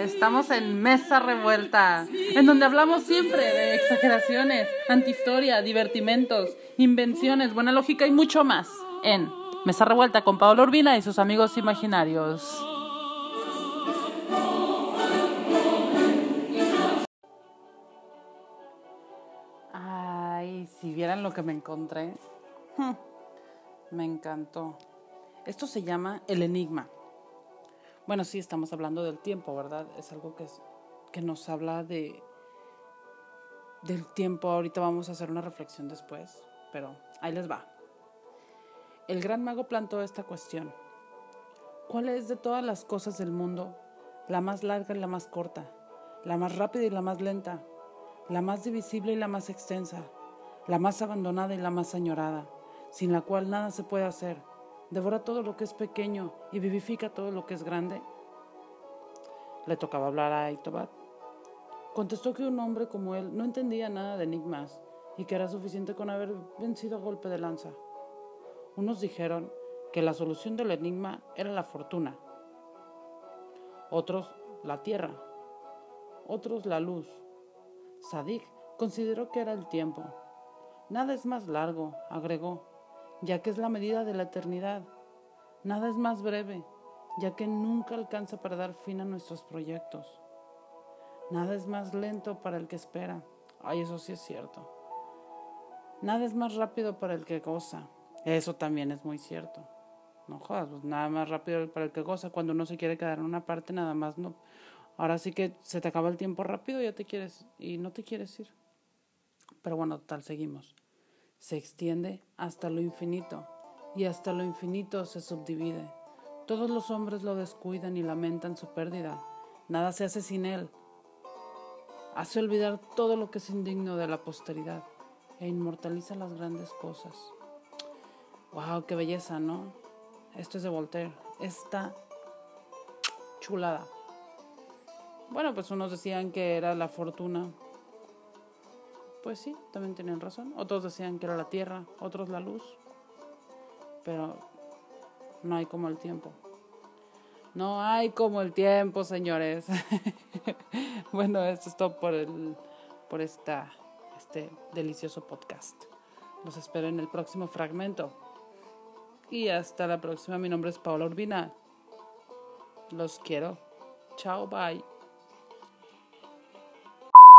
Estamos en Mesa Revuelta, en donde hablamos siempre de exageraciones, antihistoria, divertimentos, invenciones, buena lógica y mucho más. En Mesa Revuelta con Pablo Urbina y sus amigos imaginarios. Ay, si vieran lo que me encontré. Me encantó. Esto se llama el enigma. Bueno, sí, estamos hablando del tiempo, ¿verdad? Es algo que, que nos habla de del tiempo. Ahorita vamos a hacer una reflexión después, pero ahí les va. El gran mago plantó esta cuestión. ¿Cuál es de todas las cosas del mundo la más larga y la más corta, la más rápida y la más lenta, la más divisible y la más extensa, la más abandonada y la más añorada, sin la cual nada se puede hacer? Devora todo lo que es pequeño y vivifica todo lo que es grande? Le tocaba hablar a Aitobat. Contestó que un hombre como él no entendía nada de enigmas y que era suficiente con haber vencido a golpe de lanza. Unos dijeron que la solución del enigma era la fortuna, otros la tierra, otros la luz. Sadik consideró que era el tiempo. Nada es más largo, agregó, ya que es la medida de la eternidad. Nada es más breve, ya que nunca alcanza para dar fin a nuestros proyectos. Nada es más lento para el que espera. Ay, eso sí es cierto. Nada es más rápido para el que goza. Eso también es muy cierto. No jodas, pues nada más rápido para el que goza. Cuando uno se quiere quedar en una parte, nada más no. Ahora sí que se te acaba el tiempo rápido, ya te quieres y no te quieres ir. Pero bueno, tal, seguimos se extiende hasta lo infinito y hasta lo infinito se subdivide. Todos los hombres lo descuidan y lamentan su pérdida. Nada se hace sin él. Hace olvidar todo lo que es indigno de la posteridad e inmortaliza las grandes cosas. ¡Wow! ¡Qué belleza, ¿no? Esto es de Voltaire. Esta chulada. Bueno, pues unos decían que era la fortuna pues sí, también tenían razón. Otros decían que era la tierra, otros la luz. Pero no hay como el tiempo. No hay como el tiempo, señores. bueno, esto es todo por el por esta este delicioso podcast. Los espero en el próximo fragmento. Y hasta la próxima. Mi nombre es Paola Urbina. Los quiero. Chao, bye.